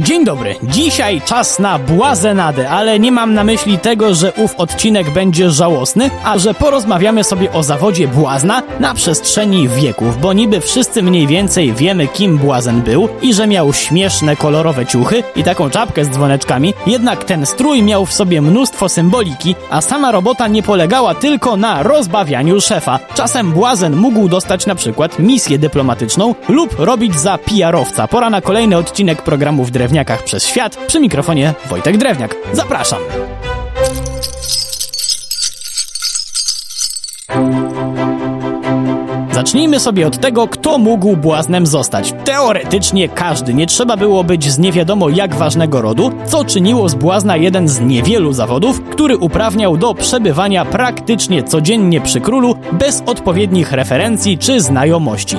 Dzień dobry. Dzisiaj czas na błazenadę, ale nie mam na myśli tego, że ów odcinek będzie żałosny, a że porozmawiamy sobie o zawodzie błazna na przestrzeni wieków, bo niby wszyscy mniej więcej wiemy, kim błazen był i że miał śmieszne, kolorowe ciuchy i taką czapkę z dzwoneczkami, jednak ten strój miał w sobie mnóstwo symboliki, a sama robota nie polegała tylko na rozbawianiu szefa. Czasem błazen mógł dostać na przykład misję dyplomatyczną lub robić za PR-owca. Pora na kolejny odcinek programu w Drewniakach przez świat. Przy mikrofonie Wojtek Drewniak. Zapraszam. Zacznijmy sobie od tego, kto mógł błaznem zostać. Teoretycznie każdy, nie trzeba było być z nie wiadomo jak ważnego rodu, co czyniło z błazna jeden z niewielu zawodów, który uprawniał do przebywania praktycznie codziennie przy królu bez odpowiednich referencji czy znajomości.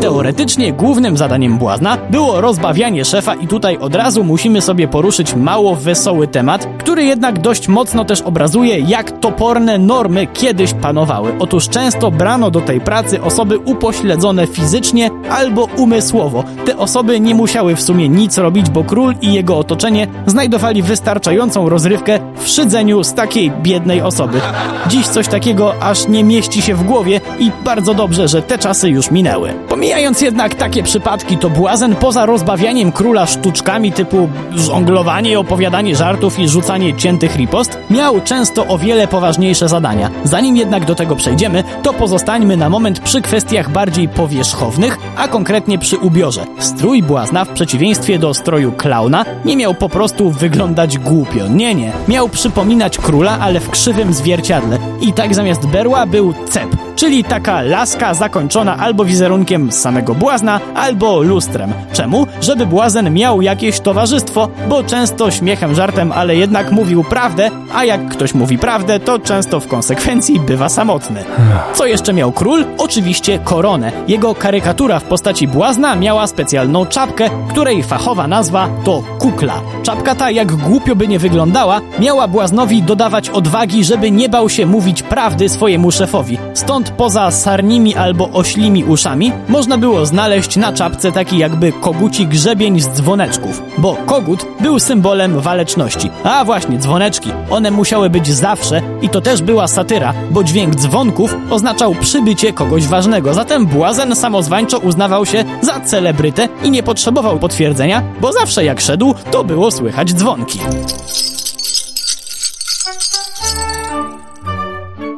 Teoretycznie głównym zadaniem błazna było rozbawianie szefa i tutaj od razu musimy sobie poruszyć mało wesoły temat, który jednak dość mocno też obrazuje jak toporne normy kiedyś panowały. Otóż często brano do tej pracy osoby upośledzone fizycznie albo umysłowo. Te osoby nie musiały w sumie nic robić, bo król i jego otoczenie znajdowali wystarczającą rozrywkę w szydzeniu z takiej biednej osoby. Dziś coś takiego aż nie mieści się w głowie i bardzo dobrze, że te czasy już minęły. Pomijając jednak takie przypadki, to błazen poza rozbawianiem króla sztuczkami typu żonglowanie, opowiadanie żartów i rzucanie ciętych ripost, miał często o wiele poważniejsze zadania. Zanim jednak do tego przejdziemy, to pozostańmy na moment przy kwestiach bardziej powierzchownych, a konkretnie przy ubiorze. Strój błazna, w przeciwieństwie do stroju klauna, nie miał po prostu wyglądać głupio. Nie, nie. Miał przypominać króla, ale w krzywym zwierciadle. I tak zamiast berła był cep czyli taka laska zakończona albo wizerunkiem samego błazna, albo lustrem. Czemu? Żeby błazen miał jakieś towarzystwo, bo często śmiechem, żartem, ale jednak mówił prawdę, a jak ktoś mówi prawdę, to często w konsekwencji bywa samotny. Co jeszcze miał król? Oczywiście koronę. Jego karykatura w postaci błazna miała specjalną czapkę, której fachowa nazwa to kukla. Czapka ta, jak głupio by nie wyglądała, miała błaznowi dodawać odwagi, żeby nie bał się mówić prawdy swojemu szefowi. Stąd poza sarnimi albo oślimi uszami można było znaleźć na czapce taki jakby koguci grzebień z dzwoneczków, bo kogut był symbolem waleczności. A właśnie, dzwoneczki, one musiały być zawsze i to też była satyra, bo dźwięk dzwonków oznaczał przybycie kogoś ważnego. Zatem błazen samozwańczo uznawał się za celebrytę i nie potrzebował potwierdzenia, bo zawsze jak szedł, to było słychać dzwonki.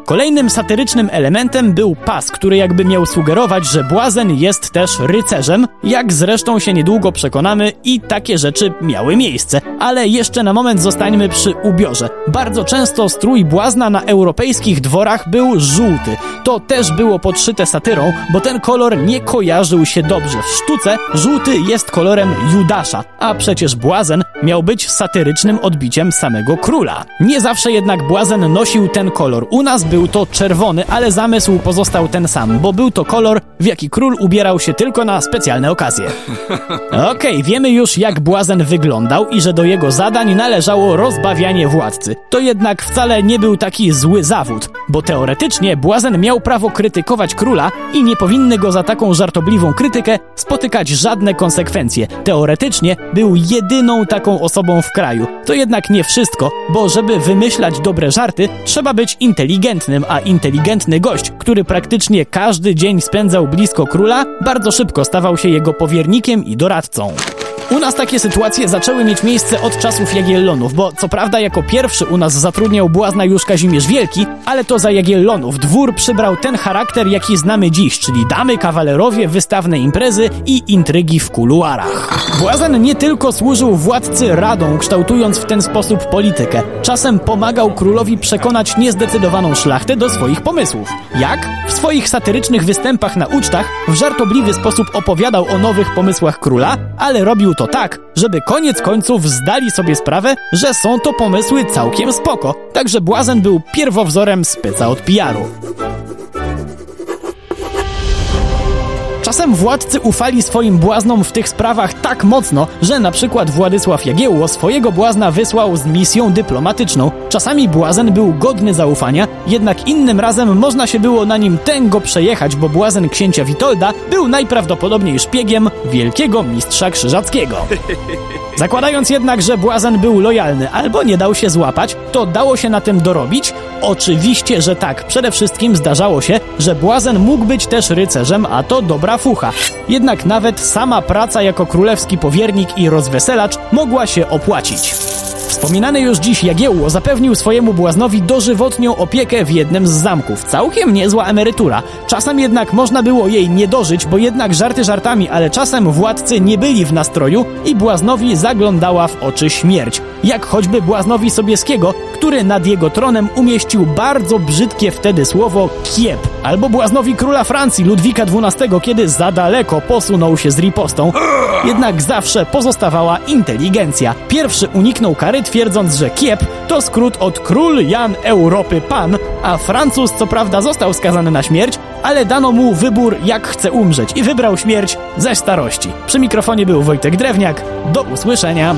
Kolejnym satyrycznym elementem był pas, który jakby miał sugerować, że błazen jest też rycerzem, jak zresztą się niedługo przekonamy i takie rzeczy miały miejsce. Ale jeszcze na moment zostańmy przy ubiorze. Bardzo często strój błazna na europejskich dworach był żółty. To też było podszyte satyrą, bo ten kolor nie kojarzył się dobrze. W sztuce żółty jest kolorem Judasza, a przecież błazen miał być satyrycznym odbiciem samego króla. Nie zawsze jednak błazen nosił ten kolor. U nas był był to czerwony, ale zamysł pozostał ten sam, bo był to kolor, w jaki król ubierał się tylko na specjalne okazje. Okej, okay, wiemy już jak błazen wyglądał i że do jego zadań należało rozbawianie władcy. To jednak wcale nie był taki zły zawód, bo teoretycznie błazen miał prawo krytykować króla i nie powinny go za taką żartobliwą krytykę spotykać żadne konsekwencje. Teoretycznie był jedyną taką osobą w kraju. To jednak nie wszystko, bo żeby wymyślać dobre żarty, trzeba być inteligentny a inteligentny gość, który praktycznie każdy dzień spędzał blisko króla, bardzo szybko stawał się jego powiernikiem i doradcą. U nas takie sytuacje zaczęły mieć miejsce od czasów Jagiellonów, bo co prawda jako pierwszy u nas zatrudniał błazna już Kazimierz Wielki, ale to za Jagiellonów dwór przybrał ten charakter, jaki znamy dziś, czyli damy, kawalerowie, wystawne imprezy i intrygi w kuluarach. Błazen nie tylko służył władcy radą, kształtując w ten sposób politykę. Czasem pomagał królowi przekonać niezdecydowaną szlachtę do swoich pomysłów. Jak? W swoich satyrycznych występach na ucztach w żartobliwy sposób opowiadał o nowych pomysłach króla, ale robił to tak, żeby koniec końców zdali sobie sprawę, że są to pomysły całkiem spoko. Także Błazen był pierwowzorem spyca od PR-u. Czasem władcy ufali swoim błaznom w tych sprawach tak mocno, że na przykład Władysław Jagiełło swojego błazna wysłał z misją dyplomatyczną. Czasami błazen był godny zaufania, jednak innym razem można się było na nim tęgo przejechać, bo błazen księcia Witolda był najprawdopodobniej szpiegiem wielkiego mistrza krzyżackiego. Zakładając jednak, że błazen był lojalny albo nie dał się złapać, to dało się na tym dorobić? Oczywiście, że tak. Przede wszystkim zdarzało się, że błazen mógł być też rycerzem, a to dobra fucha. Jednak nawet sama praca jako królewski powiernik i rozweselacz mogła się opłacić. Wspominany już dziś Jagiełło zapewnił swojemu błaznowi dożywotnią opiekę w jednym z zamków. Całkiem niezła emerytura. Czasem jednak można było jej nie dożyć, bo jednak żarty żartami, ale czasem władcy nie byli w nastroju i błaznowi zaglądała w oczy śmierć. Jak choćby błaznowi Sobieskiego, który nad jego tronem umieścił bardzo brzydkie wtedy słowo kiep. Albo błaznowi króla Francji Ludwika XII, kiedy za daleko posunął się z ripostą. Jednak zawsze pozostawała inteligencja. Pierwszy uniknął kary twierdząc, że kiep to skrót od król Jan Europy Pan, a Francuz co prawda został skazany na śmierć, ale dano mu wybór jak chce umrzeć i wybrał śmierć ze starości. Przy mikrofonie był Wojtek Drewniak. Do usłyszenia.